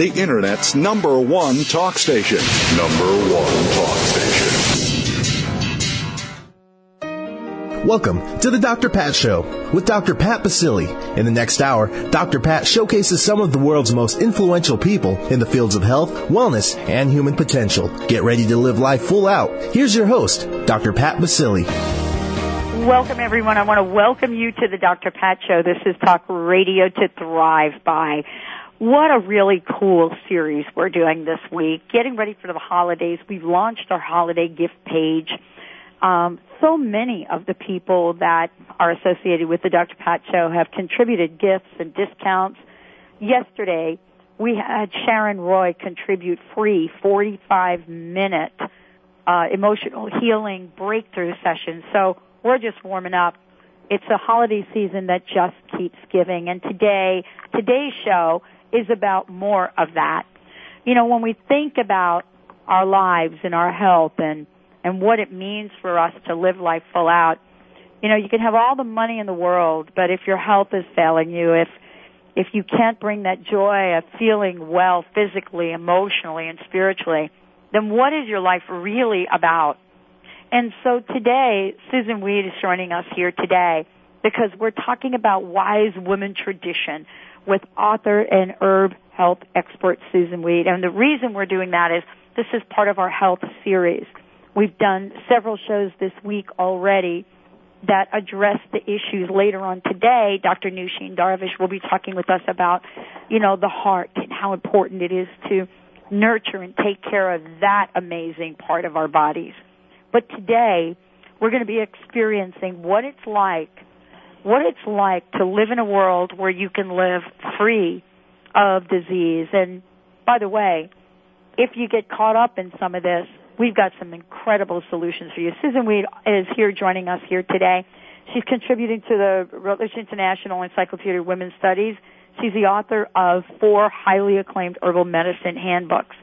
the Internet's number one talk station. Number one talk station. Welcome to the Dr. Pat Show with Dr. Pat Baccili. In the next hour, Dr. Pat showcases some of the world's most influential people in the fields of health, wellness, and human potential. Get ready to live life full out. Here's your host, Dr. Pat Baccili. Welcome, everyone. I want to welcome you to the Dr. Pat Show. This is Talk Radio to Thrive by. What a really cool series we're doing this week. Getting ready for the holidays. We've launched our holiday gift page. Um, so many of the people that are associated with the Dr. Pat Show have contributed gifts and discounts. Yesterday, we had Sharon Roy contribute free 45 minute uh, emotional healing breakthrough session. So we're just warming up. It's a holiday season that just keeps giving. And today, today's show is about more of that. You know, when we think about our lives and our health and, and what it means for us to live life full out, you know, you can have all the money in the world, but if your health is failing you, if, if you can't bring that joy of feeling well physically, emotionally, and spiritually, then what is your life really about? And so today, Susun Weed is joining us here today because we're talking about wise women tradition with author and herb health expert Susun Weed. And the reason we're doing that is this is part of our health series. We've done several shows this week already that address the issues later on today. Dr. Nooshin Darvish will be talking with us about, you know, the heart and how important it is to nurture and take care of that amazing part of our bodies. But today, we're going to be experiencing what it's like what it's like to live in a world where you can live free of disease. And by the way, if you get caught up in some of this, we've got some incredible solutions for you. Susun Weed is here joining us here today. She's contributing to the Routledge International Encyclopedia of Women's Studies. She's the author of four highly acclaimed herbal medicine handbooks.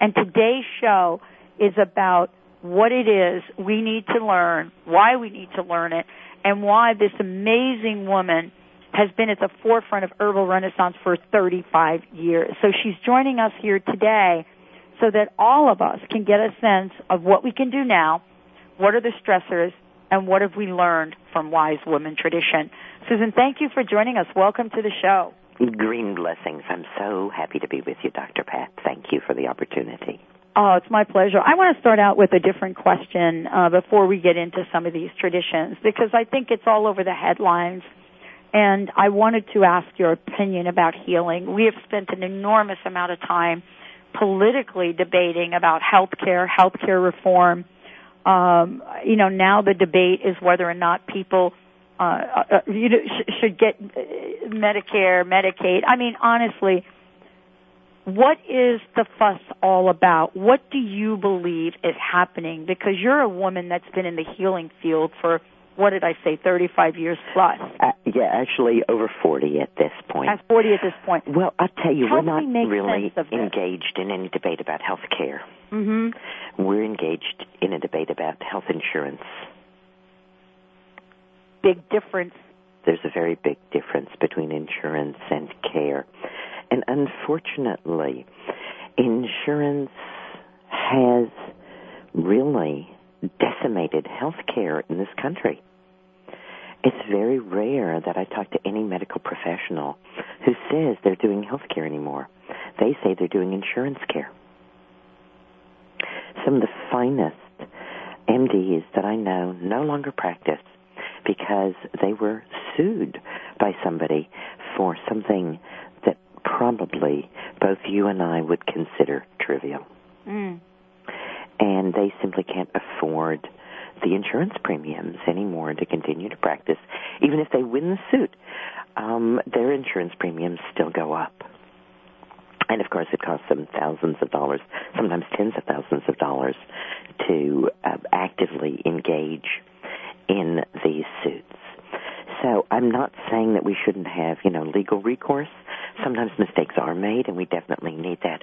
And today's show is about what it is we need to learn, why we need to learn it, and why this amazing woman has been at the forefront of herbal renaissance for 35 years. So she's joining us here today so that all of us can get a sense of what we can do now, what are the stressors, and what have we learned from wise woman tradition. Susun, thank you for joining us. Welcome to the show. Green blessings. I'm so happy to be with you, Dr. Pat. Thank you for the opportunity. Oh, it's my pleasure. I want to start out with a different question uh, before we get into some of these traditions because I think it's all over the headlines. And I wanted to ask your opinion about healing. We have spent an enormous amount of time politically debating about healthcare, healthcare reform. Um, you know, now the debate is whether or not people uh, uh, you know, sh- should get uh, Medicare, Medicaid. I mean, honestly, what is the fuss all about? What do you believe is happening? Because you're a woman that's been in the healing field for what did I say, 35 years plus? Uh, yeah, actually over 40 at this point. At 40 at this point. Well, I'll tell you, we're not really engaged engaged in any debate about health care. Mm-hmm. We're engaged in a debate about health insurance. Big difference. There's a very big difference between insurance and care. And unfortunately, insurance has really decimated healthcare in this country. It's very rare that I talk to any medical professional who says they're doing healthcare anymore. They say they're doing insurance care. Some of the finest MDs that I know no longer practice because they were sued by somebody for something probably both you and I would consider trivial. Mm. And they simply can't afford the insurance premiums anymore to continue to practice. Even if they win the suit, um, their insurance premiums still go up. And of course, it costs them thousands of dollars, sometimes tens of thousands of dollars, to uh, actively engage in these suits. So I'm not saying that we shouldn't have, you know, legal recourse. Sometimes mistakes are made, and we definitely need that.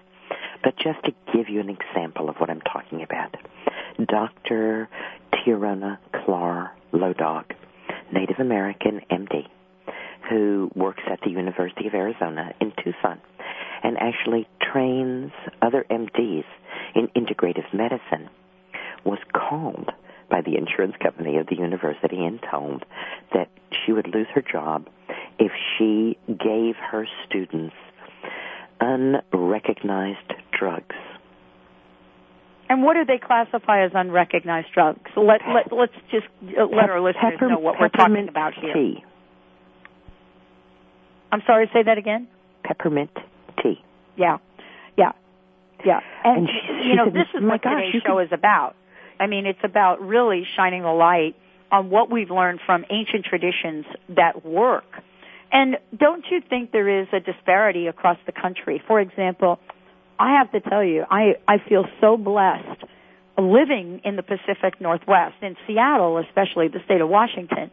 But just to give you an example of what I'm talking about, Dr. Tieraona Clar Low Dog, Native American MD, who works at the University of Arizona in Tucson, and actually trains other MDs in integrative medicine, was called by the insurance company of the university and told that she would lose her job if she gave her students unrecognized drugs. And what do they classify as unrecognized drugs? Let, let, let's just uh, let our listeners Pepper- know what we're talking about here. Tea. I'm sorry, say that again? Peppermint tea. Yeah, yeah, yeah. And, And she- you she know, said, this is "My what gosh, today's you show is about. I mean, it's about really shining the light on what we've learned from ancient traditions that work. And don't you think there is a disparity across the country? For example, I have to tell you, I, I feel so blessed living in the Pacific Northwest, in Seattle especially, the state of Washington,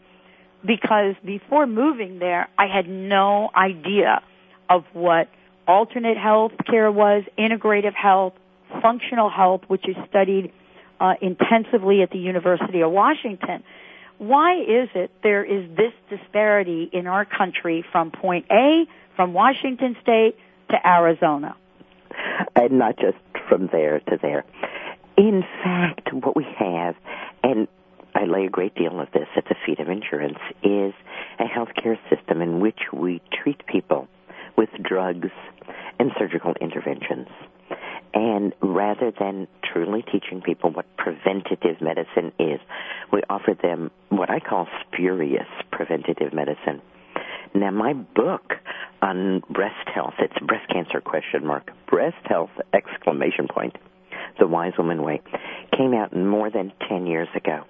because before moving there, I had no idea of what alternate health care was, integrative health, functional health, which is studied uh, intensively at the University of Washington. Why is it there is this disparity in our country from point A, from Washington State to Arizona? and not just from there to there. In fact, what we have, and I lay a great deal of this at the feet of insurance, is a healthcare system in which we treat people with drugs and surgical interventions. And rather than truly teaching people what preventative medicine is, we offer them what I call spurious preventative medicine. Now, my book on breast health, it's breast cancer question mark, breast health exclamation point, The Wise Woman Way, came out more than 10 years ago.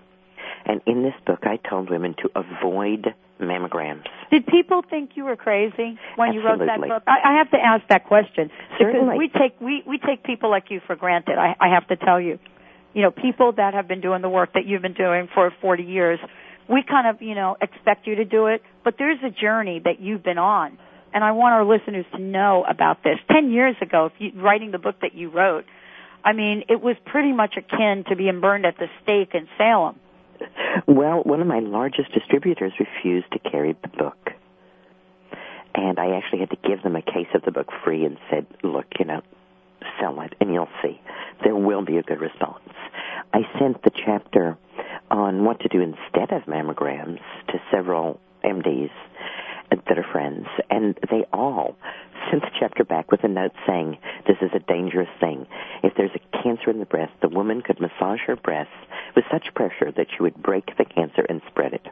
And in this book, I told women to avoid mammograms. Did people think you were crazy when you wrote that book? I, I have to ask that question because Certainly. we take we we take people like you for granted. I, I have to tell you, you know, people that have been doing the work that you've been doing for 40 years, we kind of you know expect you to do it, but there's a journey that you've been on, and I want our listeners to know about this. Ten years ago, if you, writing the book that you wrote, I mean, it was pretty much akin to being burned at the stake in Salem. Well, one of my largest distributors refused to carry the book. And I actually had to give them a case of the book free and said, look, you know, sell it and you'll see. There will be a good response. I sent the chapter on what to do instead of mammograms to several MDs that are friends, and they all sent the chapter back with a note saying, this is a dangerous thing. If there's a cancer in the breast, the woman could massage her breasts with such pressure that she would break the cancer and spread it.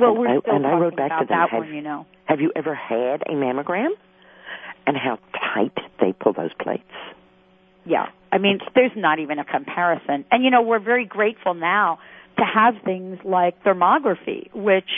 Well, And we're I- still and I talking wrote back to about them, that have- one, you know. Have you ever had a mammogram? And how tight they pull those plates? Yeah. I mean, there's not even a comparison. And you know, we're very grateful now to have things like thermography, which,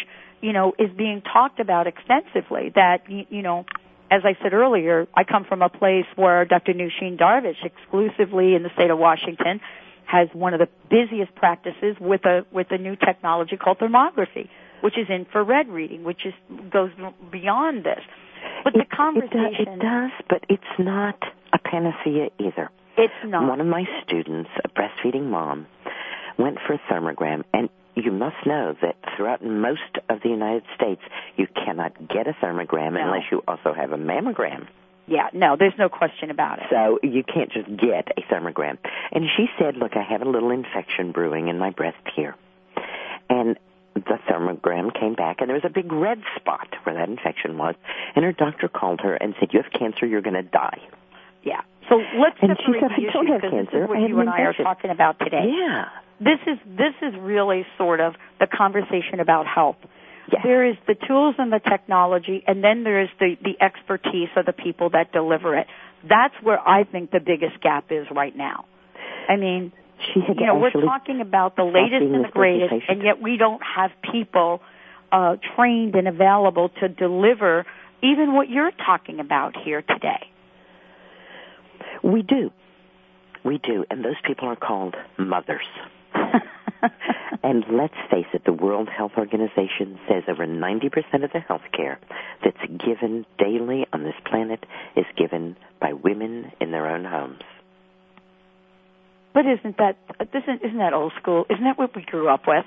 you know, is being talked about extensively that, you, know, as I said earlier, I come from a place where Dr. Nooshin Darvish exclusively in the state of Washington has one of the busiest practices with a with a new technology called thermography, which is infrared reading, which is goes beyond this. But the conversation It, do- it does, but it's not a panacea either. it's not One of my students, a breastfeeding mom, went for a thermogram, and you must know that throughout most of the United States, you cannot get a thermogram No. unless you also have a mammogram. yeah, no, there's no question about it. So you can't just get a thermogram. And she said, look, I have a little infection brewing in my breast here. And the thermogram came back and there was a big red spot where that infection was. And her doctor called her and said, you have cancer, you're going to die. Yeah. So let's And she separate said, the "I don't have because this is what I you and I are talking about today. Yeah. This is this is really sort of the conversation about health. Yes. There is the tools and the technology, and then there is the the expertise of the people that deliver it. That's where I think the biggest gap is right now. I mean, She had you know, we're talking about the latest and the greatest, and yet we don't have people uh, trained and available to deliver even what you're talking about here today. We do. We do. And those people are called mothers. And let's face it, the World Health Organization says over 90% of the health care that's given daily on this planet is given by women in their own homes. But isn't that isn't isn't that old school? Isn't that what we grew up with?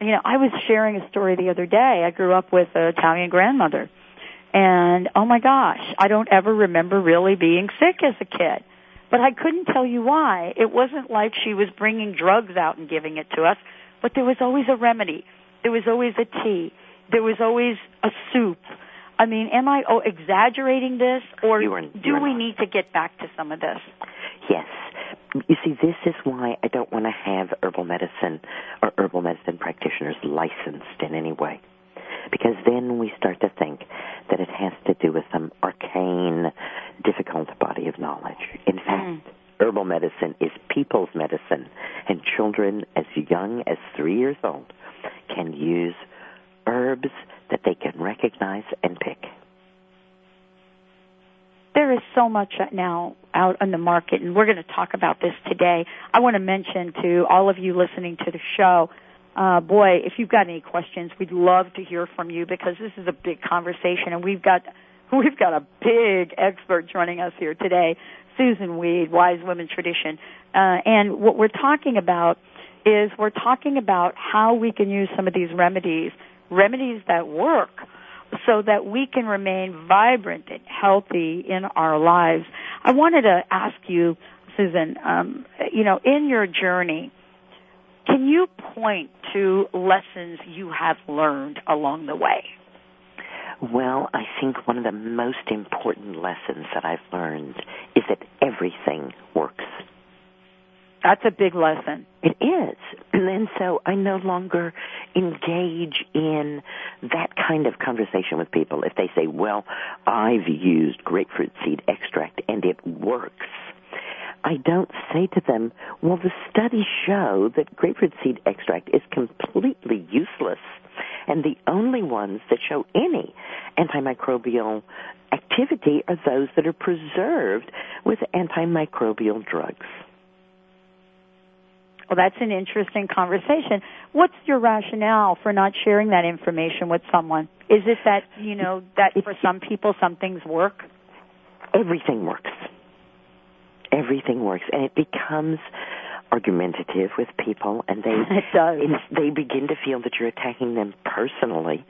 You know, I was sharing a story the other day. I grew up with an Italian grandmother, And oh my gosh, I don't ever remember really being sick as a kid. But I couldn't tell you why. It wasn't like she was bringing drugs out and giving it to us, but there was always a remedy. There was always a tea. There was always a soup. I mean, am I oh, exaggerating this, or do we not. need to get back to some of this? Yes. You see, this is why I don't want to have herbal medicine or herbal medicine practitioners licensed in any way. Because then we start to think that it has to do with some arcane, difficult body of knowledge. In hmm. fact, herbal medicine is people's medicine, and children as young as three years old can use herbs that they can recognize and pick. There is so much now out on the market, and we're going to talk about this today. I want to mention to all of you listening to the show, uh, boy, if you've got any questions, we'd love to hear from you because this is a big conversation, and we've got we've got a big expert joining us here today, Susun Weed, Wise Women Tradition, uh, and what we're talking about is we're talking about how we can use some of these remedies, remedies that work so that we can remain vibrant and healthy in our lives. I wanted to ask you, Susun, um, you know, in your journey, can you point to lessons you have learned along the way? Well, I think one of the most important lessons that I've learned is that everything works. That's a big lesson. It is. And so I no longer engage in that kind of conversation with people. If they say, well, I've used grapefruit seed extract and it works. I don't say to them, well, the studies show that grapefruit seed extract is completely useless. And the only ones that show any antimicrobial activity are those that are preserved with antimicrobial drugs. Well, that's an interesting conversation. What's your rationale for not sharing that information with someone? Is it that, you know, that for some people some things work? everything works. Everything works, and it becomes argumentative with people, and they It does. they begin to feel that you're attacking them personally.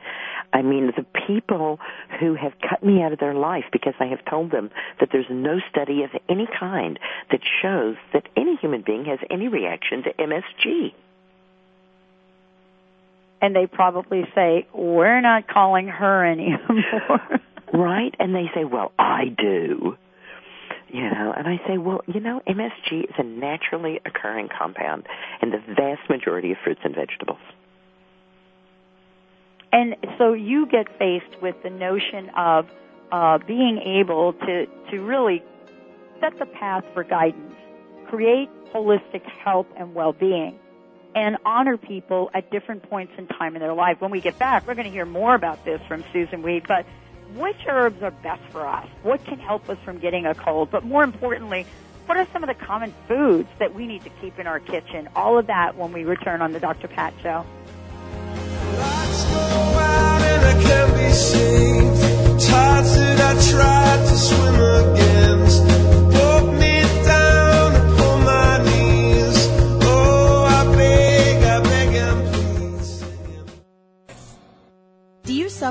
I mean, the people who have cut me out of their life because I have told them that there's no study of any kind that shows that any human being has any reaction to MSG. And they probably say, we're not calling her anymore. Right? And they say, well, I do. You know, and I say, well, you know, MSG is a naturally occurring compound in the vast majority of fruits and vegetables. And so you get faced with the notion of uh, being able to, to really set the path for guidance, create holistic health and well-being, and honor people at different points in time in their life. When we get back, we're going to hear more about this from Susun Weed, but which herbs are best for us? What can help us from getting a cold? But more importantly, what are some of the common foods that we need to keep in our kitchen? All of that when we return on the Dr. Pat Show. Tides that I tried to swim against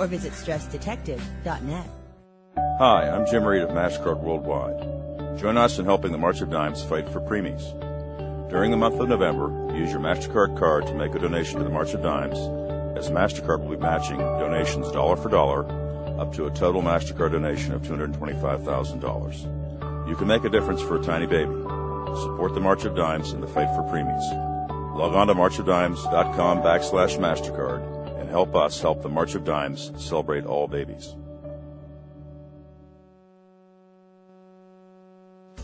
or visit stressdetective.net. Hi, I'm Jim Reed of MasterCard Worldwide. Join us in helping the March of Dimes fight for preemies. During the month of November, use your MasterCard card to make a donation to the March of Dimes, as MasterCard will be matching donations dollar for dollar up to a total MasterCard donation of $225,000. You can make a difference for a tiny baby. Support the March of Dimes and the fight for preemies. Log on to marchofdimes.com backslash MasterCard and help us help the March of Dimes celebrate all babies.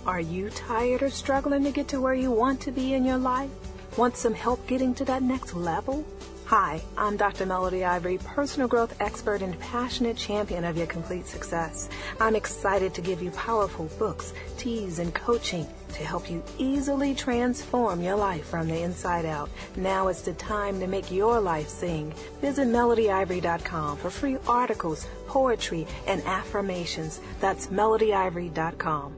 Are you tired or struggling to get to where you want to be in your life? Want some help getting to that next level? Hi, I'm Dr. Melody Ivory, personal growth expert and passionate champion of your complete success. I'm excited to give you powerful books, teas, and coaching to help you easily transform your life from the inside out. Now is the time to make your life sing. Visit melodyivory.com for free articles, poetry, and affirmations. That's melodyivory.com.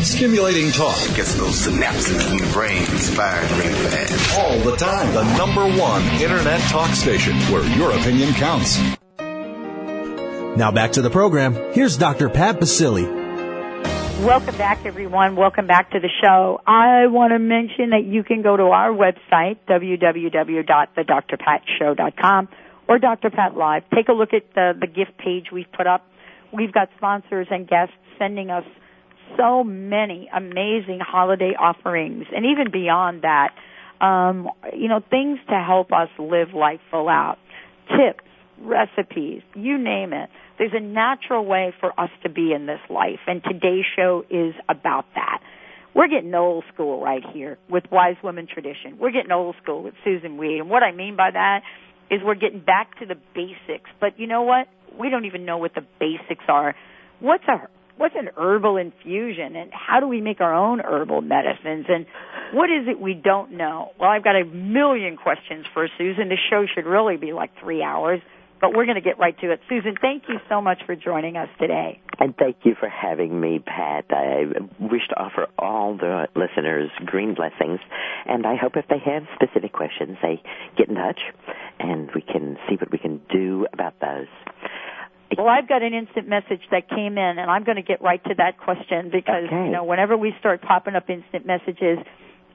Stimulating talk Gets those synapses in your brain firing real fast. all the time. The number one internet talk station where your opinion counts. Now back to the program. Here's Dr. Pat Baccili. Welcome back, everyone. Welcome back to the show. I want to mention that you can go to our website, www.thedrpatshow.com or Dr. Pat Live. Take a look at the, the gift page we've put up. We've got sponsors and guests sending us so many amazing holiday offerings and even beyond that, um, you know, things to help us live life full out. Tips, recipes, you name it. There's a natural way for us to be in this life, and today's show is about that. We're getting old school right here with Wise Women Tradition. We're getting old school with Susun Weed. And what I mean by that is we're getting back to the basics. But you know what? We don't even know what the basics are. What's a what's an herbal infusion and how do we make our own herbal medicines and what is it we don't know? Well, I've got a million questions for Susun. The show should really be like three hours, but we're going to get right to it. Susun, thank you so much for joining us today. And thank you for having me, Pat. I wish to offer all the listeners green blessings, and I hope if they have specific questions, they get in touch, and we can see what we can do about those. Well, I've got an instant message that came in, and I'm going to get right to that question because Okay. you know whenever we start popping up instant messages,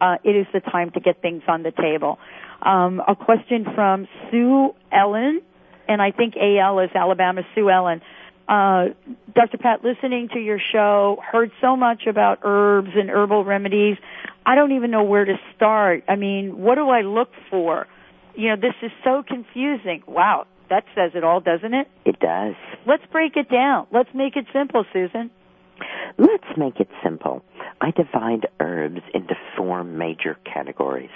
uh, it is the time to get things on the table. Um, a question from Sue Ellen, and I think AL is Alabama. Sue Ellen. Uh, Dr. Pat, listening to your show, heard so much about herbs and herbal remedies. I don't even know where to start. I mean, what do I look for? You know, this is so confusing. Wow, that says it all, doesn't it? It does. Let's break it down. Let's make it simple, Susun. Let's make it simple. I divide herbs into four major categories.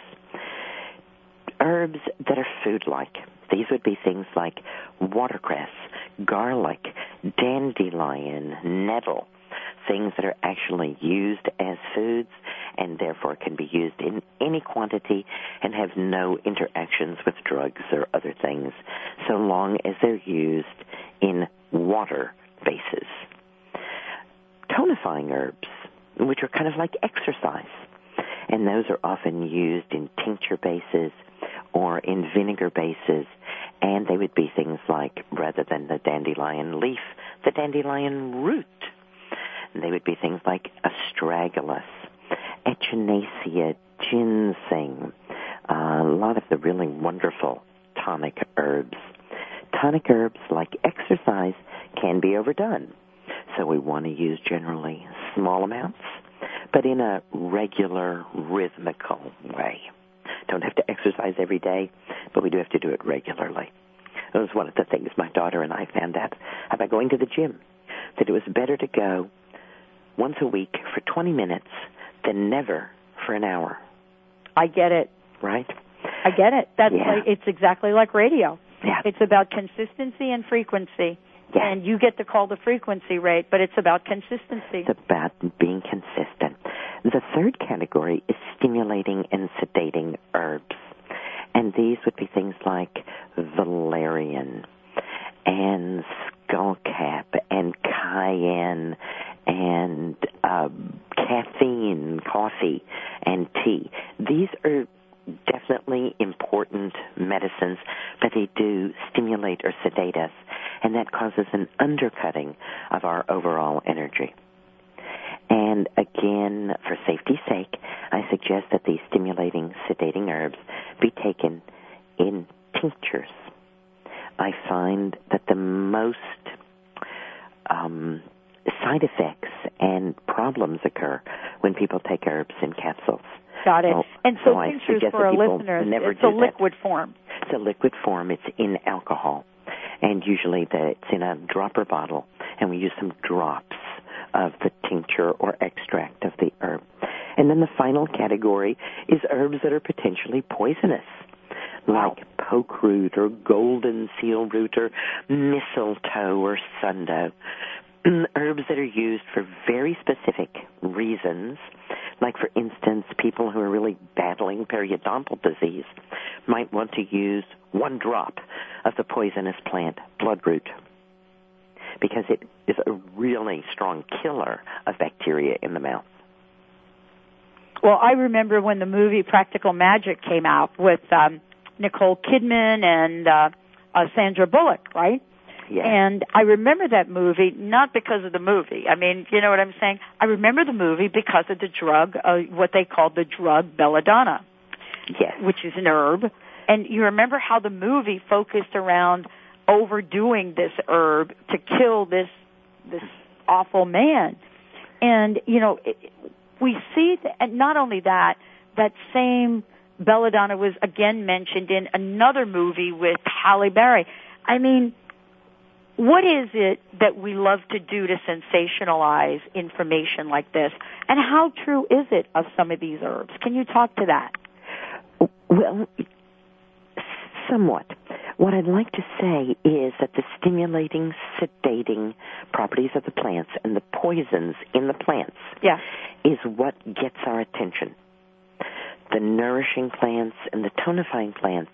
Herbs that are food-like. These would be things like watercress, garlic, dandelion, nettle, things that are actually used as foods and therefore can be used in any quantity and have no interactions with drugs or other things so long as they're used in water bases tonifying herbs, which are kind of like exercise. And those are often used in tincture bases or in vinegar bases. And they would be things like, rather than the dandelion leaf, the dandelion root. And they would be things like astragalus, echinacea, ginseng, uh, a lot of the really wonderful tonic herbs. Tonic herbs, like exercise, can be overdone. So we want to use generally small amounts, but in a regular, rhythmical way. Don't have to exercise every day, but we do have to do it regularly. It was one of the things my daughter and I found out about going to the gym, that it was better to go once a week for 20 minutes than never for an hour, I get it. right? I get it. That's Yeah. like, it's exactly like radio. Yeah. It's about consistency and frequency. Yeah. And you get to call the frequency rate, but it's about consistency. It's about being consistent. The third category is stimulating and sedating herbs. And these would be things like valerian and skullcap and cayenne and uh, caffeine, coffee, and tea. These are definitely important medicines, but they do stimulate or sedate us, and that causes an undercutting of our overall energy. And again, for safety's sake, I suggest that these stimulating, sedating herbs be taken in tinctures. I find that the most um, side effects and problems occur when people take herbs in capsules. Got it. So- and so, so I tinctures suggest for our that people listeners, never it's a that. liquid form. It's a liquid form. It's in alcohol, and usually the, it's in a dropper bottle, and we use some drops of the tincture or extract of the herb. And then the final category is herbs that are potentially poisonous, like poke root or golden seal root or mistletoe or sundo. Herbs that are used for very specific reasons, like for instance, people who are really battling periodontal disease might want to use one drop of the poisonous plant bloodroot because it is a really strong killer of bacteria in the mouth. Well, I remember when the movie Practical Magic came out with um, Nicole Kidman and uh, uh, Sandra Bullock, right? Yes. And I remember that movie not because of the movie. I mean, you know what I'm saying? I remember the movie because of the drug, uh, what they called the drug belladonna, Yes. which is an herb. And you remember how the movie focused around overdoing this herb to kill this this awful man. And you know, it, we see that, and not only that, that same belladonna was again mentioned in another movie with Halle Berry. I mean, what is it that we love to do to sensationalize information like this? And how true is it of some of these herbs? Can you talk to that? Well, somewhat. What I'd like to say is that the stimulating, sedating properties of the plants and the poisons in the plants Yeah. is what gets our attention. The nourishing plants and the tonifying plants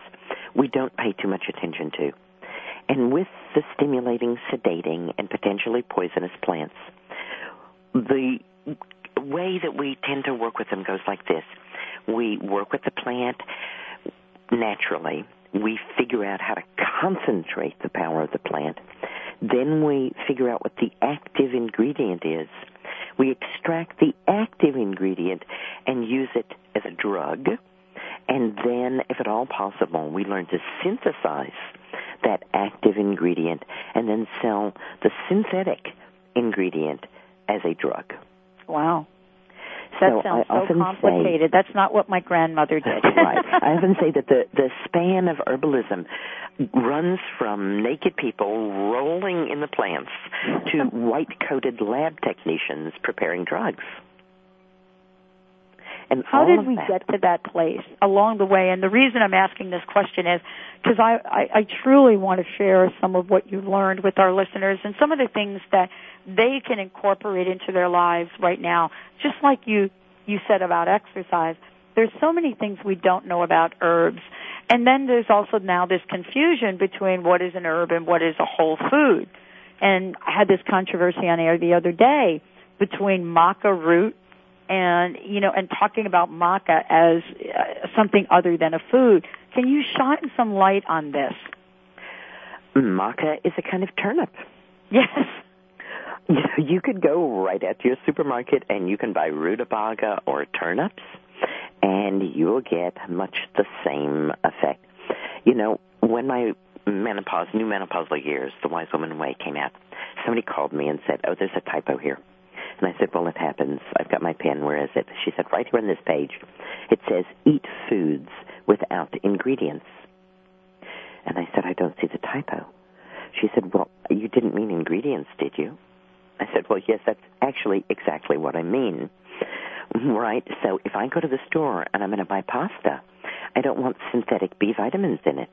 we don't pay too much attention to. And with the stimulating, sedating, and potentially poisonous plants, the way that we tend to work with them goes like this. We work with the plant naturally. We figure out how to concentrate the power of the plant. Then we figure out what the active ingredient is. We extract the active ingredient and use it as a drug. And then, if at all possible, we learn to synthesize that active ingredient and then sell the synthetic ingredient as a drug. Wow. That So sounds I so often say- complicated. That's not what my grandmother did. right. I often say that the, the span of herbalism runs from naked people rolling in the plants to white coated lab technicians preparing drugs. And How did we that- get to that place along the way? And the reason I'm asking this question is because I, I, I truly want to share some of what you've learned with our listeners and some of the things that they can incorporate into their lives right now. Just like you, you said about exercise, there's so many things we don't know about herbs. And then there's also now this confusion between what is an herb and what is a whole food. And I had this controversy on air the other day between maca root and you know and talking about maca as uh, something other than a food. Can you shine some light on this? Maca is a kind of turnip. Yes. You could go right at your supermarket and you can buy rutabaga or turnips, and you'll get much the same effect. You know, when my menopause, new menopausal years, the Wise Woman Way came out, somebody called me and said, "Oh, there's a typo here." And I said, "Well, it happens. I've got my pen. Where is it?" She said, "Right here on this page. It says eat foods without ingredients." And I said, "I don't see the typo." She said, "Well, you didn't mean ingredients, did you?" I said, well, yes, that's actually exactly what I mean. Right? So if I go to the store and I'm going to buy pasta, I don't want synthetic B vitamins in it.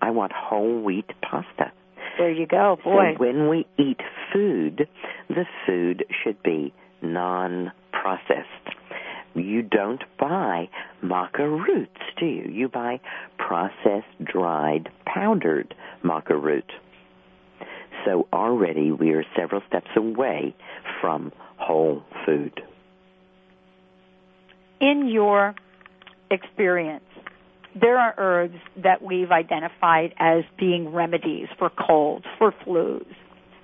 I want whole wheat pasta. There you go, boy. So when we eat food, the food should be non-processed. You don't buy maca roots, do you? You buy processed, dried, powdered maca root. So already we are several steps away from whole food. In your experience, there are herbs that we've identified as being remedies for colds, for flus.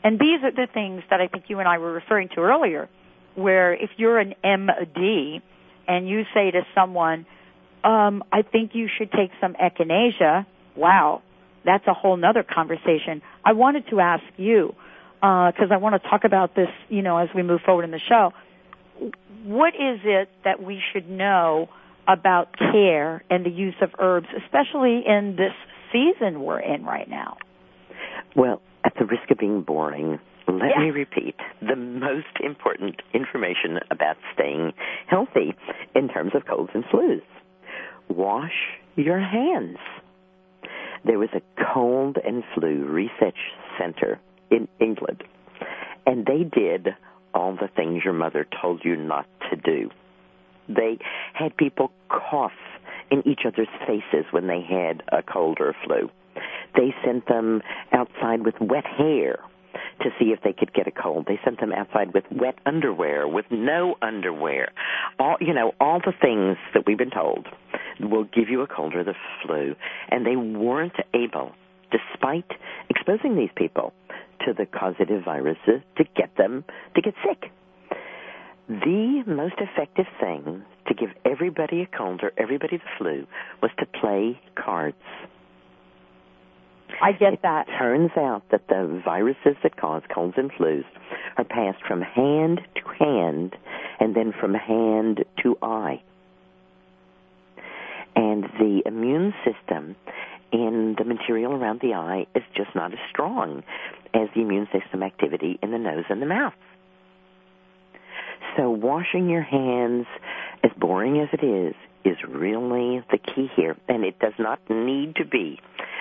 And these are the things that I think you and I were referring to earlier, where if you're an MD and you say to someone, um, I think you should take some echinacea, wow, that's a whole nother conversation. I wanted to ask you, because I want to talk about this, you know, as we move forward in the show. What is it that we should know about care and the use of herbs, especially in this season we're in right now? Well, at the risk of being boring, let Yeah. me repeat the most important information about staying healthy in terms of colds and flus. wash your hands. There was a cold and flu research center in England, and they did all the things your mother told you not to do. They had people cough in each other's faces when they had a cold or a flu. They sent them outside with wet hair to see if they could get a cold. They sent them outside with wet underwear, with no underwear. All you know, all the things that we've been told will give you a cold or the flu. And they weren't able, despite exposing these people to the causative viruses, to get them to get sick. The most effective thing to give everybody a cold or everybody the flu was to play cards. I get that. Turns out that the viruses that cause colds and flus are passed from hand to hand and then from hand to eye. And the immune system in the material around the eye is just not as strong as the immune system activity in the nose and the mouth. So washing your hands, as boring as it is, is really the key here. And it does not need to be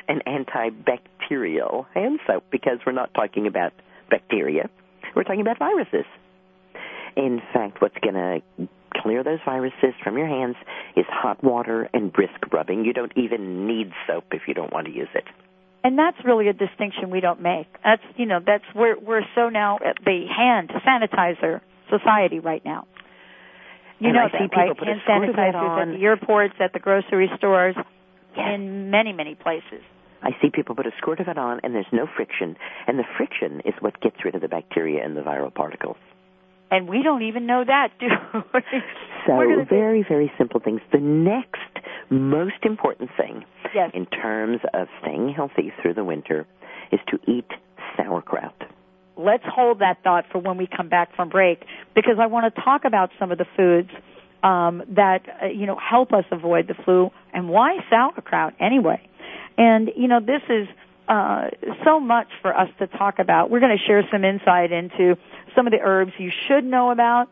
an antibacterial hand soap because we're not talking about bacteria. We're talking about viruses. In fact, what's going to clear those viruses from your hands is hot water and brisk rubbing. You don't even need soap if you don't want to use it. And that's really a distinction we don't make. That's you know that's we're we're so now at the hand sanitizer society right now. You And know I see that, people right? put a Hand squirt of that sanitizers on. at the airports, at the grocery stores, Yes. in many many places. I see people put a squirt of it on and there's no friction. And the friction is what gets rid of the bacteria and the viral particles. And we don't even know that, do we? So very, very simple things. The next most important thing Yes. in terms of staying healthy through the winter is to eat sauerkraut. Let's hold that thought for when we come back from break because I want to talk about some of the foods um, that uh, you know help us avoid the flu and why sauerkraut anyway. And you know this is uh, so much for us to talk about. We're going to share some insight into some of the herbs you should know about,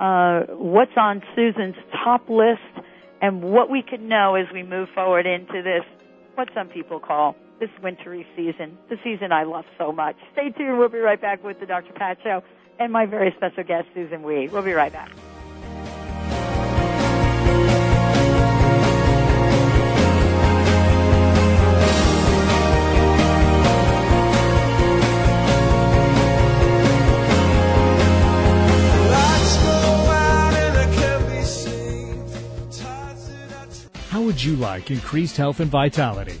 uh, what's on Susun's top list, and what we could know as we move forward into this what some people call this wintry season, the season I love so much. Stay tuned. We'll be right back with the Dr. Pat Show and my very special guest, Susun Weed. We'll be right back. How would you like increased health and vitality?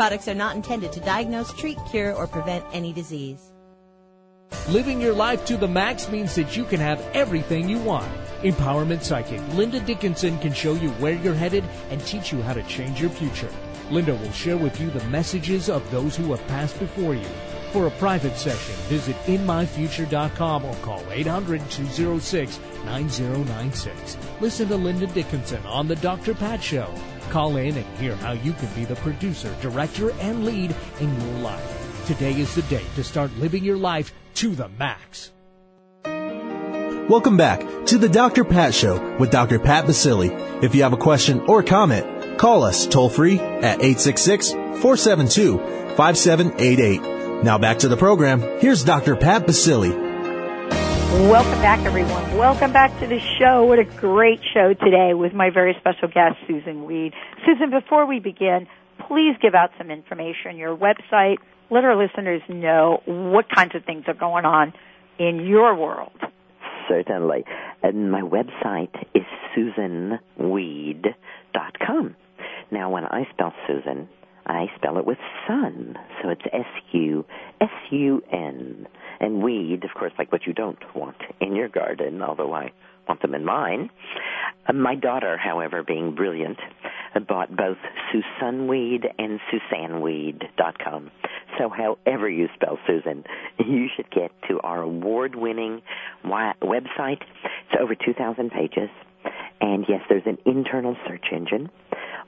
Products are not intended to diagnose, treat, cure, or prevent any disease. Living your life to the max means that you can have everything you want. Empowerment Psychic Linda Dickinson can show you where you're headed and teach you how to change your future. Linda will share with you the messages of those who have passed before you. For a private session, visit inmyfuture.com or call 800-206-9096. Listen to Linda Dickinson on The Dr. Pat Show. Call in and hear how you can be the producer, director, and lead in your life. Today is the day to start living your life to the max. Welcome back to the Dr. Pat Show with Dr. Pat Baccili. If you have a question or comment, call us toll free at 866-472-5788. Now back to the program. Here's Dr. Pat Baccili. Welcome back, everyone. Welcome back to the show. What a great show today with my very special guest, Susun Weed. Susun, before we begin, please give out some information, your website. Let our listeners know what kinds of things are going on in your world. Certainly. And my website is susunweed.com. Now, when I spell Susan, I spell it with sun, so it's S-U-S-U-N. And weed, of course, like what you don't want in your garden, although I want them in mine. Uh, my daughter, however, being brilliant, uh, bought both Susunweed and SusanWeed.com. So however you spell Susan, you should get to our award-winning website. It's over 2,000 pages. And yes, there's an internal search engine.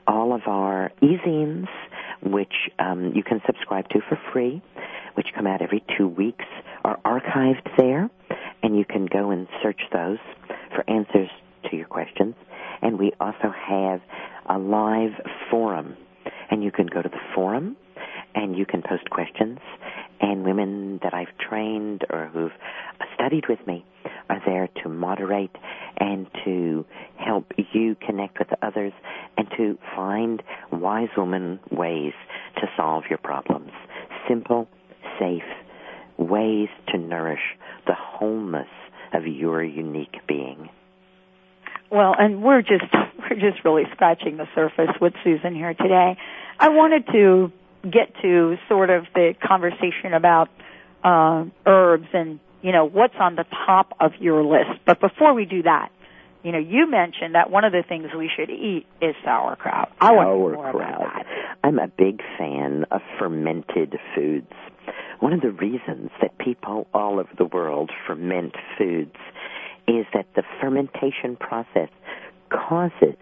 All of our e-zines, which um, you can subscribe to for free, which come out every two weeks, are archived there, and you can go and search those for answers to your questions. And we also have a live forum, and you can go to the forum and you can post questions. And women that I've trained or who've studied with me are there to moderate and to help you connect with others and to find wise woman ways to solve your problems. Simple, safe ways to nourish the wholeness of your unique being. Well, and we're just we're just really scratching the surface with Susun here today. I wanted to get to sort of the conversation about uh, herbs and you know what's on the top of your list. But before we do that, you know, you mentioned that one of the things we should eat is sauerkraut. I want more about that. I'm a big fan of fermented foods. One of the reasons that people all over the world ferment foods is that the fermentation process causes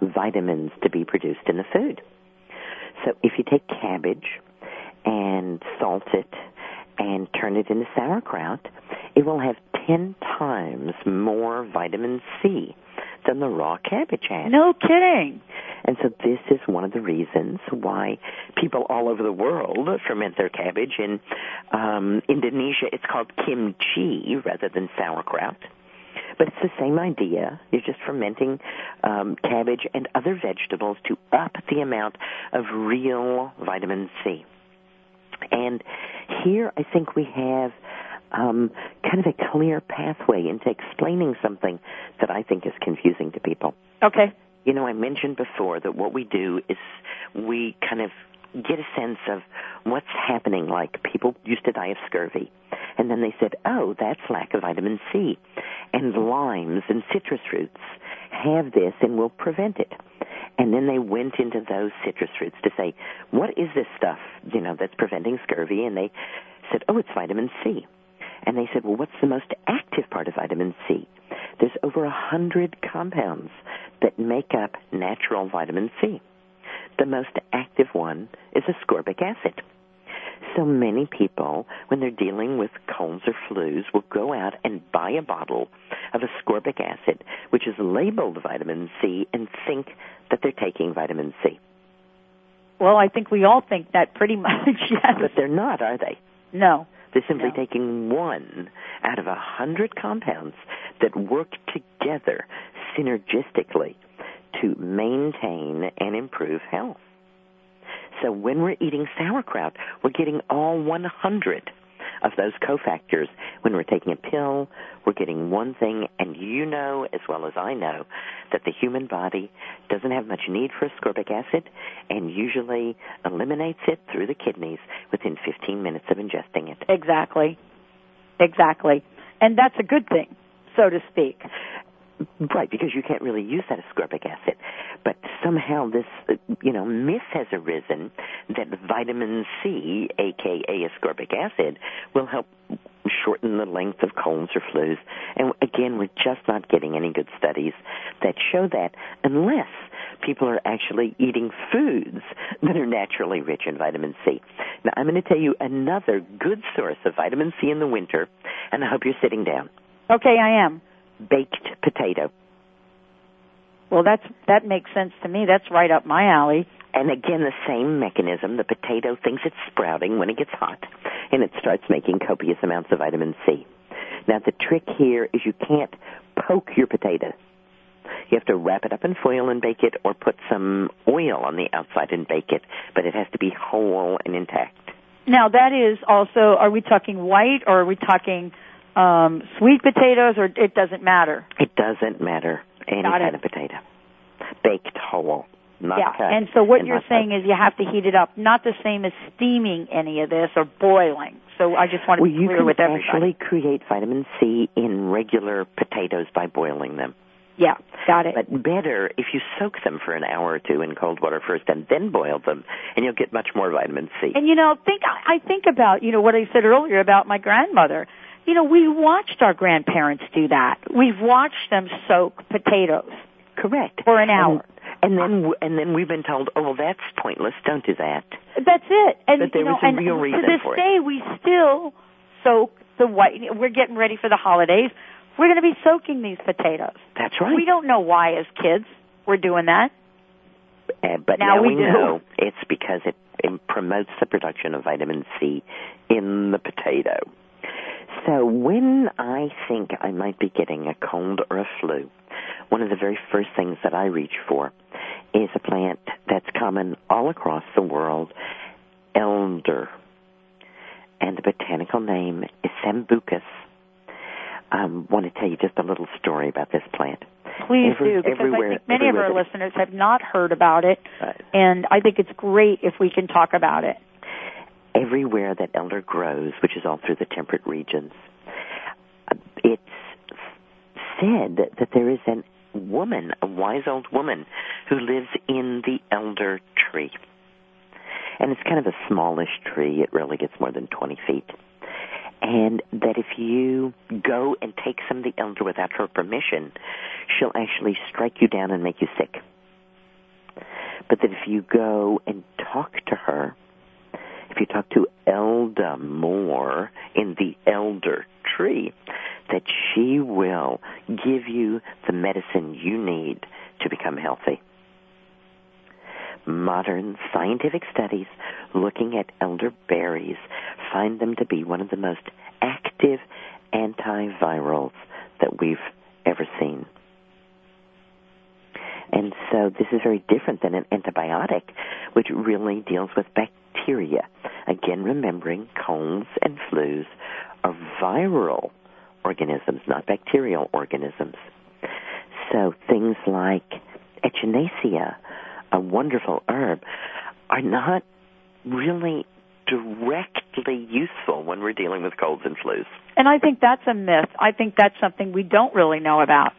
vitamins to be produced in the food. So if you take cabbage and salt it and turn it into sauerkraut, it will have 10 times more vitamin C than the raw cabbage has. No kidding. And so this is one of the reasons why people all over the world ferment their cabbage. In um, Indonesia, it's called kimchi rather than sauerkraut. But it's the same idea. You're just fermenting um, cabbage and other vegetables to up the amount of real vitamin C. And here I think we have um, kind of a clear pathway into explaining something that I think is confusing to people. Okay. You know, I mentioned before that what we do is we kind of get a sense of what's happening. Like people used to die of scurvy, and then they said, "Oh, that's lack of vitamin C," and limes and citrus fruits have this and will prevent it. And then they went into those citrus fruits to say, "What is this stuff? You know, that's preventing scurvy?" And they said, "Oh, it's vitamin C." And they said, "Well, what's the most active part of vitamin C?" There's over a hundred compounds that make up natural vitamin C. The most active one is ascorbic acid. So many people, when they're dealing with colds or flus, will go out and buy a bottle of ascorbic acid, which is labeled vitamin C, and think that they're taking vitamin C. Well, I think we all think that pretty much, yes. But they're not, are they? No. They're simply No. taking one out of a hundred compounds that work together synergistically to maintain and improve health. So when we're eating sauerkraut, we're getting all 100 of those cofactors. When we're taking a pill, we're getting one thing, and you know as well as I know that the human body doesn't have much need for ascorbic acid and usually eliminates it through the kidneys within 15 minutes of ingesting it. Exactly. Exactly. And that's a good thing, so to speak. Right, because you can't really use that ascorbic acid. But somehow this, you know, myth has arisen that vitamin C, aka ascorbic acid, will help shorten the length of colds or flus. And again, we're just not getting any good studies that show that unless people are actually eating foods that are naturally rich in vitamin C. Now, I'm going to tell you another good source of vitamin C in the winter, and I hope you're sitting down. Okay, I am. Baked potato. Well, that's that makes sense to me. That's right up my alley. And again, the same mechanism. The potato thinks it's sprouting when it gets hot, and it starts making copious amounts of vitamin C. Now, the trick here is you can't poke your potato. You have to wrap it up in foil and bake it, or put some oil on the outside and bake it, but it has to be whole and intact. Now, that is also. Are we talking white, or are we talking um, sweet potatoes, or it doesn't matter? It doesn't matter any Got it. kind of potato. Baked whole, not yeah. cut. And so what and you're saying poached. is you have to heat it up, not the same as steaming any of this or boiling. So I just want to well, be you clear can with everybody. actually create vitamin C in regular potatoes by boiling them. yeah, got it. But better if you soak them for an hour or two in cold water first and then boil them, and you'll get much more vitamin C. And you know, think I I think about you know what I said earlier about my grandmother. You know, we watched our grandparents do that. We've watched them soak potatoes Correct. for an hour. And, and then and then we've been told, oh well, that's pointless. Don't do that. That's it. And But there you know, was a and real reason to this for it. day, we still soak the white. We're getting ready for the holidays. We're going to be soaking these potatoes. That's right. We don't know why, as kids, we're doing that. Uh, but Now now, we we, know it's because it, it promotes the production of vitamin C in the potato. So when I think I might be getting a cold or a flu, one of the very first things that I reach for is a plant that's common all across the world, elder. And the botanical name is Sambucus. I um, want to tell you just a little story about this plant. Please Every- do, because I think many of our listeners have not heard about it, Right. and I think it's great if we can talk about it. Everywhere that elder grows, which is all through the temperate regions, it's said that there is a woman, a wise old woman, who lives in the elder tree. And it's kind of a smallish tree. It rarely gets more than 20 feet. And that if you go and take some of the elder without her permission, she'll actually strike you down and make you sick. But that if you go and talk to her, you talk to Elda Moore in the elder tree, that she will give you the medicine you need to become healthy. Modern scientific studies looking at elderberries find them to be one of the most active antivirals that we've ever seen. And so this is very different than an antibiotic, which really deals with bacteria. Again, remembering colds and flus are viral organisms, not bacterial organisms. So things like echinacea, a wonderful herb, are not really directly useful when we're dealing with colds and flus. And I think that's a myth. I think that's something we don't really know about.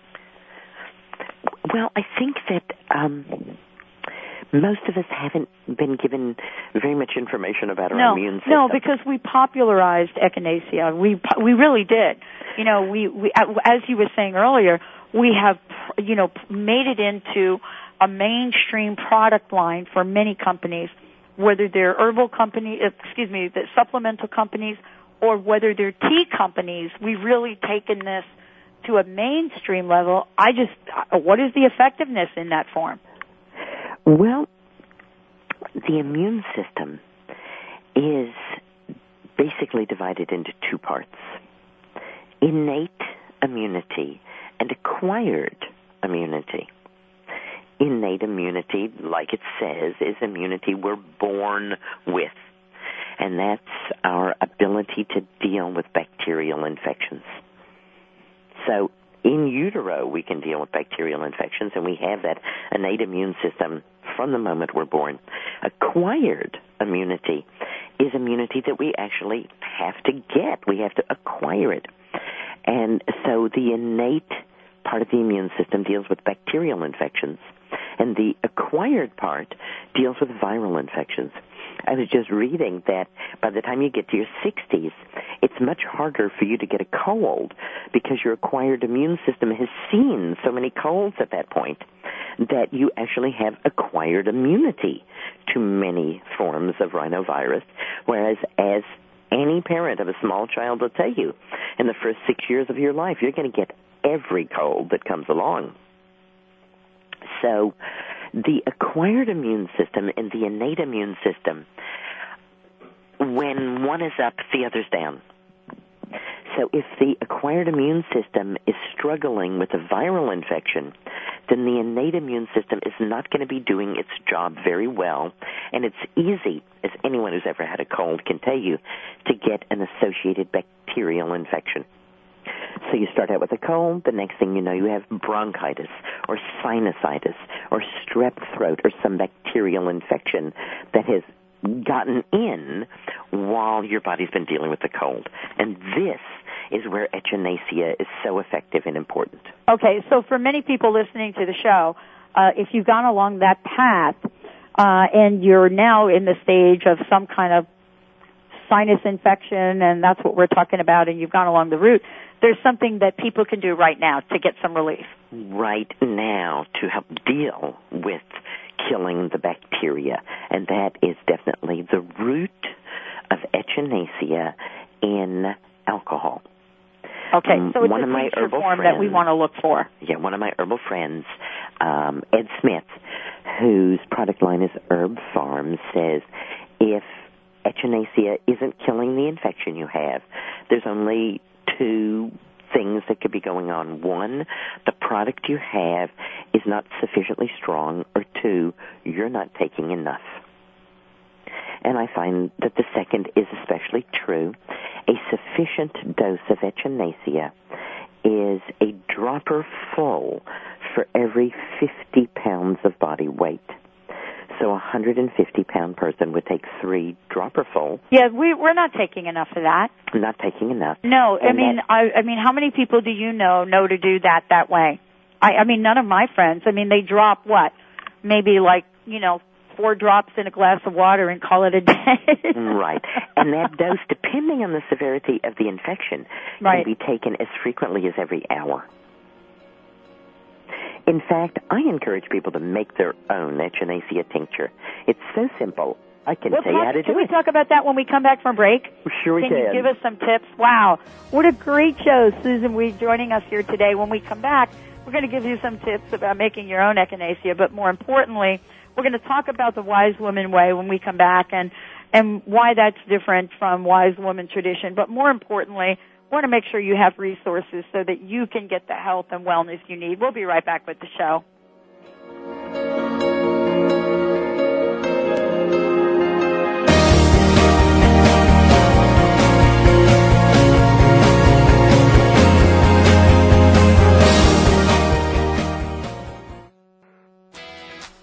Well, I think that um, most of us haven't been given very much information about our no, immune system. no, because we popularized echinacea. We we really did. You know, we we as you were saying earlier, we have you know made it into a mainstream product line for many companies, whether they're herbal companies, excuse me, the supplemental companies, or whether they're tea companies. We've really taken this to a mainstream level. I just, uh, what is the effectiveness in that form? Well, the immune system is basically divided into two parts innate immunity and acquired immunity. Innate immunity, like it says, is immunity we're born with. And that's our ability to deal with bacterial infections. So in utero, we can deal with bacterial infections, and we have that innate immune system from the moment we're born. Acquired immunity is immunity that we actually have to get. We have to acquire it. And so the innate part of the immune system deals with bacterial infections, and the acquired part deals with viral infections. I was just reading that by the time you get to your 60s, it's much harder for you to get a cold because your acquired immune system has seen so many colds at that point that you actually have acquired immunity to many forms of rhinovirus, whereas as any parent of a small child will tell you, in the first six years of your life, you're going to get every cold that comes along. So, the acquired immune system and the innate immune system, when one is up, the other's down. So if the acquired immune system is struggling with a viral infection, then the innate immune system is not going to be doing its job very well. And it's easy, as anyone who's ever had a cold can tell you, to get an associated bacterial infection. So you start out with a cold, the next thing you know you have bronchitis or sinusitis or strep throat or some bacterial infection that has gotten in while your body's been dealing with the cold. And this is where echinacea is so effective and important. Okay, so for many people listening to the show, uh, if you've gone along that path uh, and you're now in the stage of some kind of sinus infection, and that's what we're talking about, and you've gone along the route, there's something that people can do right now to get some relief. Right now to help deal with killing the bacteria, and that is definitely the root of echinacea in alcohol. Okay, Um, so it's one a of my herbal form friends, that we want to look for. Yeah, one of my herbal friends, um, Ed Smith, whose product line is Herb Pharm, says if echinacea isn't killing the infection you have, there's only two things that could be going on. One, the product you have is not sufficiently strong, or two, you're not taking enough. And I find that the second is especially true. A sufficient dose of echinacea is a dropper full for every 50 pounds of body weight. So a 150 pound person would take three dropper full, Yeah, we we're not taking enough of that. not taking enough. No, I mean, that- I, I mean, how many people do you know know to do that that way? I, I mean, none of my friends. I mean, they drop what? Maybe like you know, four drops in a glass of water and call it a day. right. And that dose, depending on the severity of the infection, Right. can be taken as frequently as every hour. In fact, I encourage people to make their own echinacea tincture. It's so simple. I can We'll tell you how to do we it. We talk about that when we come back from break? Sure we can. can. you give us some tips? Wow, what a great show, Susun Weed joining us here today. When we come back, we're going to give you some tips about making your own echinacea, but more importantly, we're going to talk about the wise woman way when we come back and and why that's different from wise woman tradition. But more importantly, want to make sure you have resources so that you can get the health and wellness you need. We'll be right back with the show.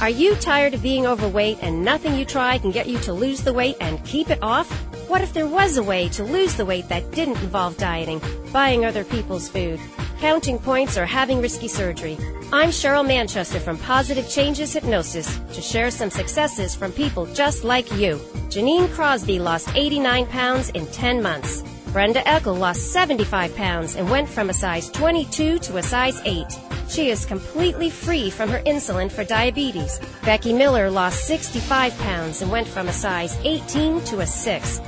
Are you tired of being overweight and nothing you try can get you to lose the weight and keep it off? What if there was a way to lose the weight that didn't involve dieting, buying other people's food, counting points, or having risky surgery? I'm Cheryl Manchester from Positive Changes Hypnosis to share some successes from people just like you. Janine Crosby lost 89 pounds in 10 months. Brenda Eckel lost 75 pounds and went from a size 22 to a size 8. She is completely free from her insulin for diabetes. Becky Miller lost 65 pounds and went from a size 18 to a 6.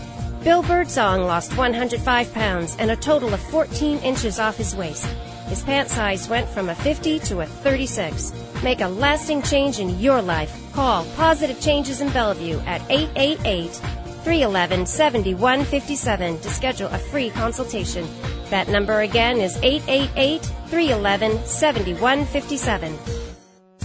Bill Birdsong lost 105 pounds and a total of 14 inches off his waist. His pant size went from a 50 to a 36. Make a lasting change in your life. Call Positive Changes in Bellevue at 888 311 7157 to schedule a free consultation. That number again is 888 311 7157.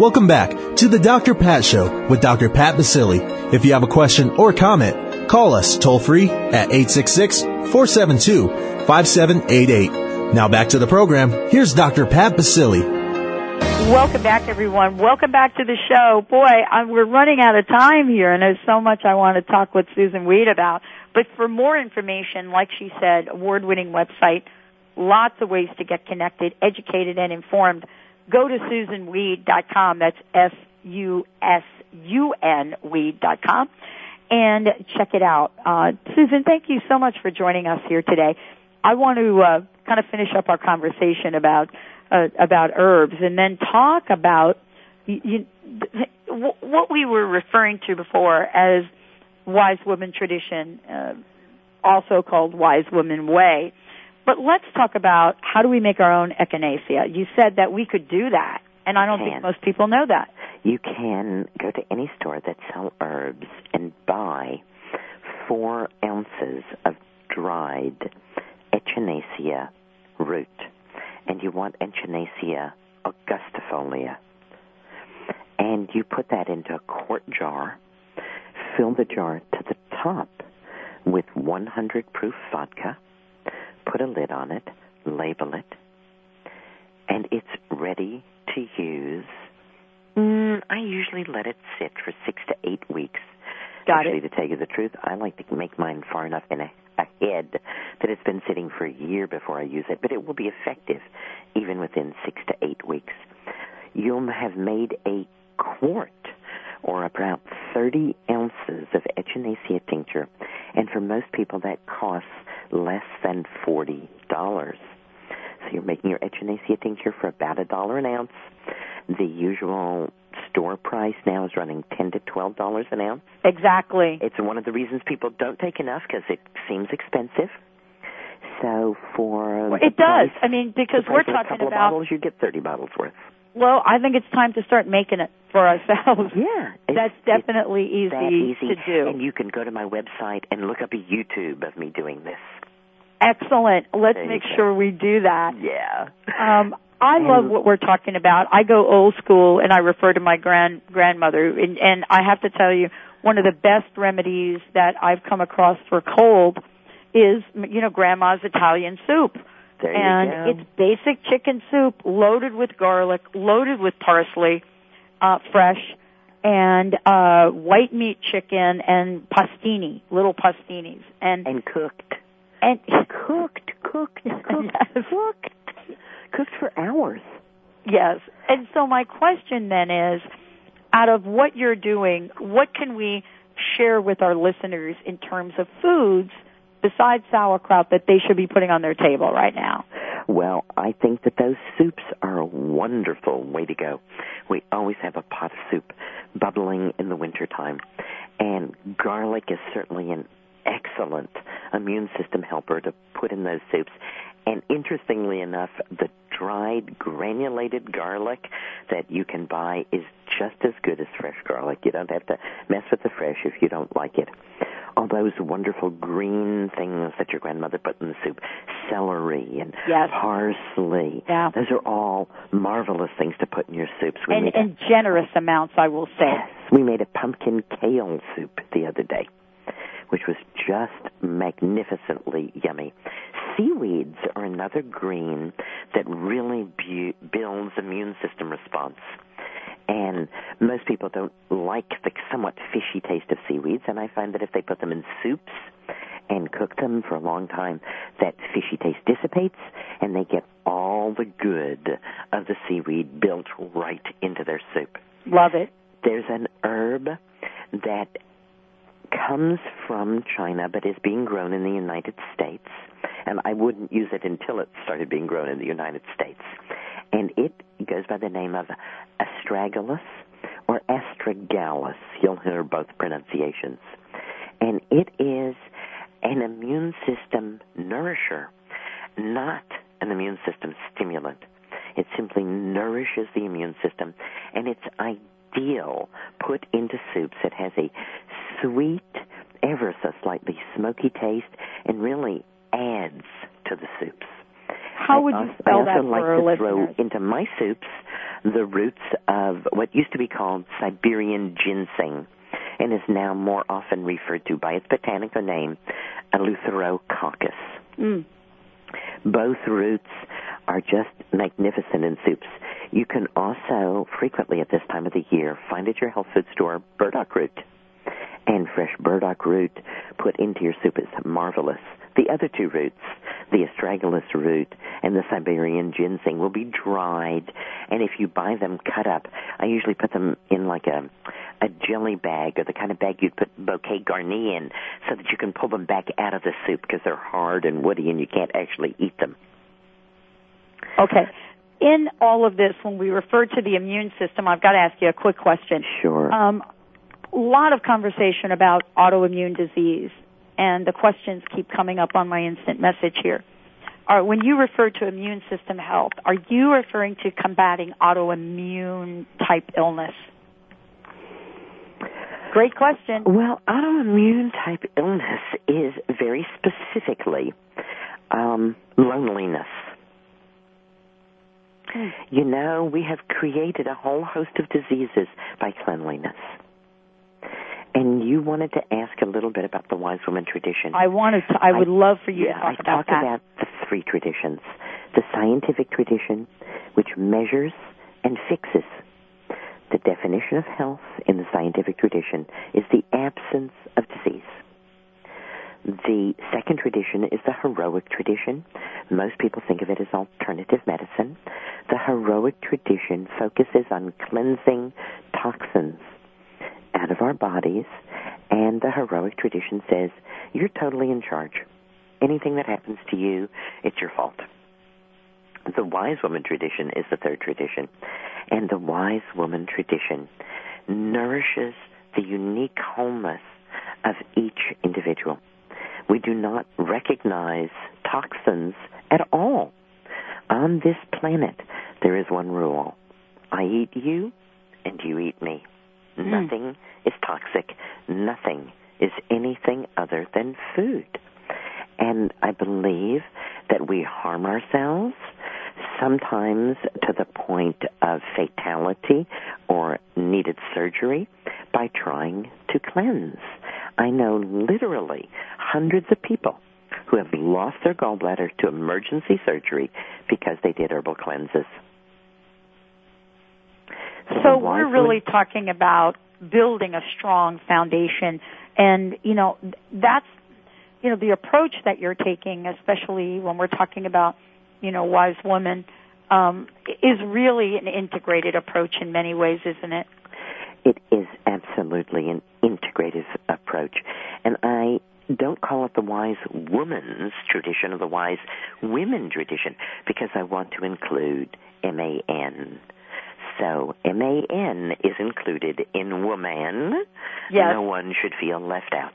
Welcome back to the Dr. Pat Show with Dr. Pat Baccili. If you have a question or comment, call us toll free at 866-472-5788. Now back to the program. Here's Dr. Pat Baccili. Welcome back, everyone. Welcome back to the show. Boy, I, we're running out of time here, and there's so much I want to talk with Susun Weed about. But for more information, like she said, award-winning website, lots of ways to get connected, educated, and informed. Go to SusunWeed.com. That's S-U-S-U-N Weed.com. And check it out. Uh, Susun, thank you so much for joining us here today. I want to uh, kind of finish up our conversation about uh, about herbs, and then talk about you, you, what we were referring to before as wise woman tradition, uh, also called wise woman way. But let's talk about how do we make our own echinacea. You said that we could do that, and I don't Can. think most people know that. You can go to any store that sell herbs and buy four ounces of dried echinacea root. And you want echinacea angustifolia. And you put that into a quart jar, fill the jar to the top with 100 proof vodka, put a lid on it, label it, and it's ready to use. Mm, I usually let it sit for six to eight weeks. Got Actually, it. to tell you the truth, I like to make mine far enough in a, ahead that it's been sitting for a year before I use it, but it will be effective even within six to eight weeks. You'll have made a quart or about 30 ounces of echinacea tincture, and for most people that costs less than $40. So you're making your echinacea tincture for about a dollar an ounce. The usual store price now is running 10 to $12 an ounce. Exactly. It's one of the reasons people don't take enough because it seems expensive. So for Well, it does. price- I mean, because we're price of a talking couple of about. bottles, you get 30 bottles worth. Well, I think it's time to start making it for ourselves. Yeah, that's definitely easy, That easy to do. And you can go to my website and look up a YouTube of me doing this. Excellent. Let's There make sure we do that. Yeah. Um, I love what we're talking about. I go old school and I refer to my grand grandmother and, and I have to tell you one of the best remedies that I've come across for cold is you know grandma's Italian soup. There and it's basic chicken soup loaded with garlic, loaded with parsley, uh fresh and uh white meat chicken and pastini, little pastinis and and cooked. And cooked, cooked, cooked, cooked. Cooked for hours. Yes. And so my question then is, out of what you're doing, what can we share with our listeners in terms of foods besides sauerkraut that they should be putting on their table right now? Well, I think that those soups are a wonderful way to go. We always have a pot of soup bubbling in the wintertime. And garlic is certainly an excellent immune system helper to put in those soups. And interestingly enough, the dried granulated garlic that you can buy is just as good as fresh garlic. You don't have to mess with the fresh if you don't like it. All those wonderful green things that your grandmother put in the soup, celery and Yes. parsley. Yeah. Those are all marvelous things to put in your soups. We And, a- and generous amounts, I will say. we made a pumpkin kale soup the other day, which was just magnificently yummy. Seaweeds are another green that really bu- builds immune system response. And most people don't like the somewhat fishy taste of seaweeds, and I find that if they put them in soups and cook them for a long time, that fishy taste dissipates, and they get all the good of the seaweed built right into their soup. Love it. There's an herb that comes from China but is being grown in the United States, and I wouldn't use it until it started being grown in the United States. and it goes by the name of astragalus or astragalus. You'll hear both pronunciations. And it is an immune system nourisher, not an immune system stimulant. It simply nourishes the immune system, and it's ideal put into soups. It has a sweet, ever so slightly smoky taste, and really adds to the soups. How would I you also, spell I also that like to our throw into my soups the roots of what used to be called Siberian ginseng and is now more often referred to by its botanical name, Eleutherococcus. Mm. Both roots are just magnificent in soups. You can also frequently at this time of the year find at your health food store burdock root. And fresh burdock root put into your soup is marvelous. The other two roots, the astragalus root and the Siberian ginseng, will be dried. And if you buy them cut up, I usually put them in like a a jelly bag or the kind of bag you'd put bouquet garni in so that you can pull them back out of the soup because they're hard and woody and you can't actually eat them. Okay. In all of this, when we refer to the immune system, I've got to ask you a quick question. Sure. Um, lot of conversation about autoimmune disease, and the questions keep coming up on my instant message here. Are, when you refer to immune system health, are you referring to combating autoimmune type illness? Great question. Well, autoimmune type illness is very specifically um, loneliness. You know, we have created a whole host of diseases by cleanliness. And you wanted to ask a little bit about the wise woman tradition. I wanted to. I would love for you yeah, to talk I about talk that. about the three traditions. The scientific tradition, which measures and fixes. The definition of health in the scientific tradition is the absence of disease. The second tradition is the heroic tradition. Most people think of it as alternative medicine. The heroic tradition focuses on cleansing toxins out of our bodies, and the heroic tradition says you're totally in charge. Anything that happens to you, it's your fault. The wise woman tradition is the third tradition, and the wise woman tradition nourishes the unique wholeness of each individual. We do not recognize toxins at all. On this planet, there is one rule. I eat you, and you eat me. Mm. Nothing is toxic. Nothing is anything other than food. And I believe that we harm ourselves sometimes to the point of fatality or needed surgery by trying to cleanse. I know literally hundreds of people who have lost their gallbladder to emergency surgery because they did herbal cleanses. So we're really talking about building a strong foundation and you know that's you know the approach that you're taking especially when we're talking about you know wise women um is really an integrated approach in many ways isn't it It is absolutely an integrative approach. And I don't call it the wise woman's tradition or the wise women tradition because I want to include M-A-N. So M-A-N is included in woman. Yes. No one should feel left out.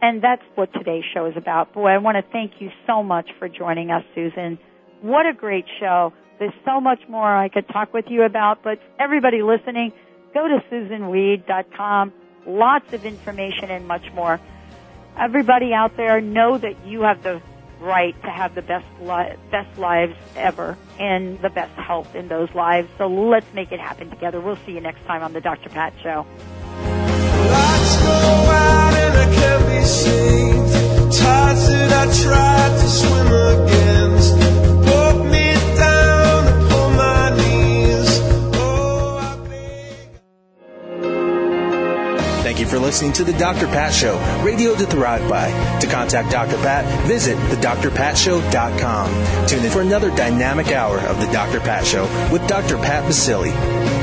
and that's what today's show is about. Boy, I want to thank you so much for joining us, Susun. What a great show. There's so much more I could talk with you about, but everybody listening, go to susunweed.com. Lots of information and much more. Everybody out there, know that you have the right to have the best li- best lives ever and the best health in those lives. So let's make it happen together. We'll see you next time on the Dr. Pat Show. Tides that I tried to swim against listening to the Dr. Pat Show, radio to thrive by. To contact Dr. Pat, visit thedrpatshow.com. Tune in for another dynamic hour of the Dr. Pat Show with Dr. Pat Baccili.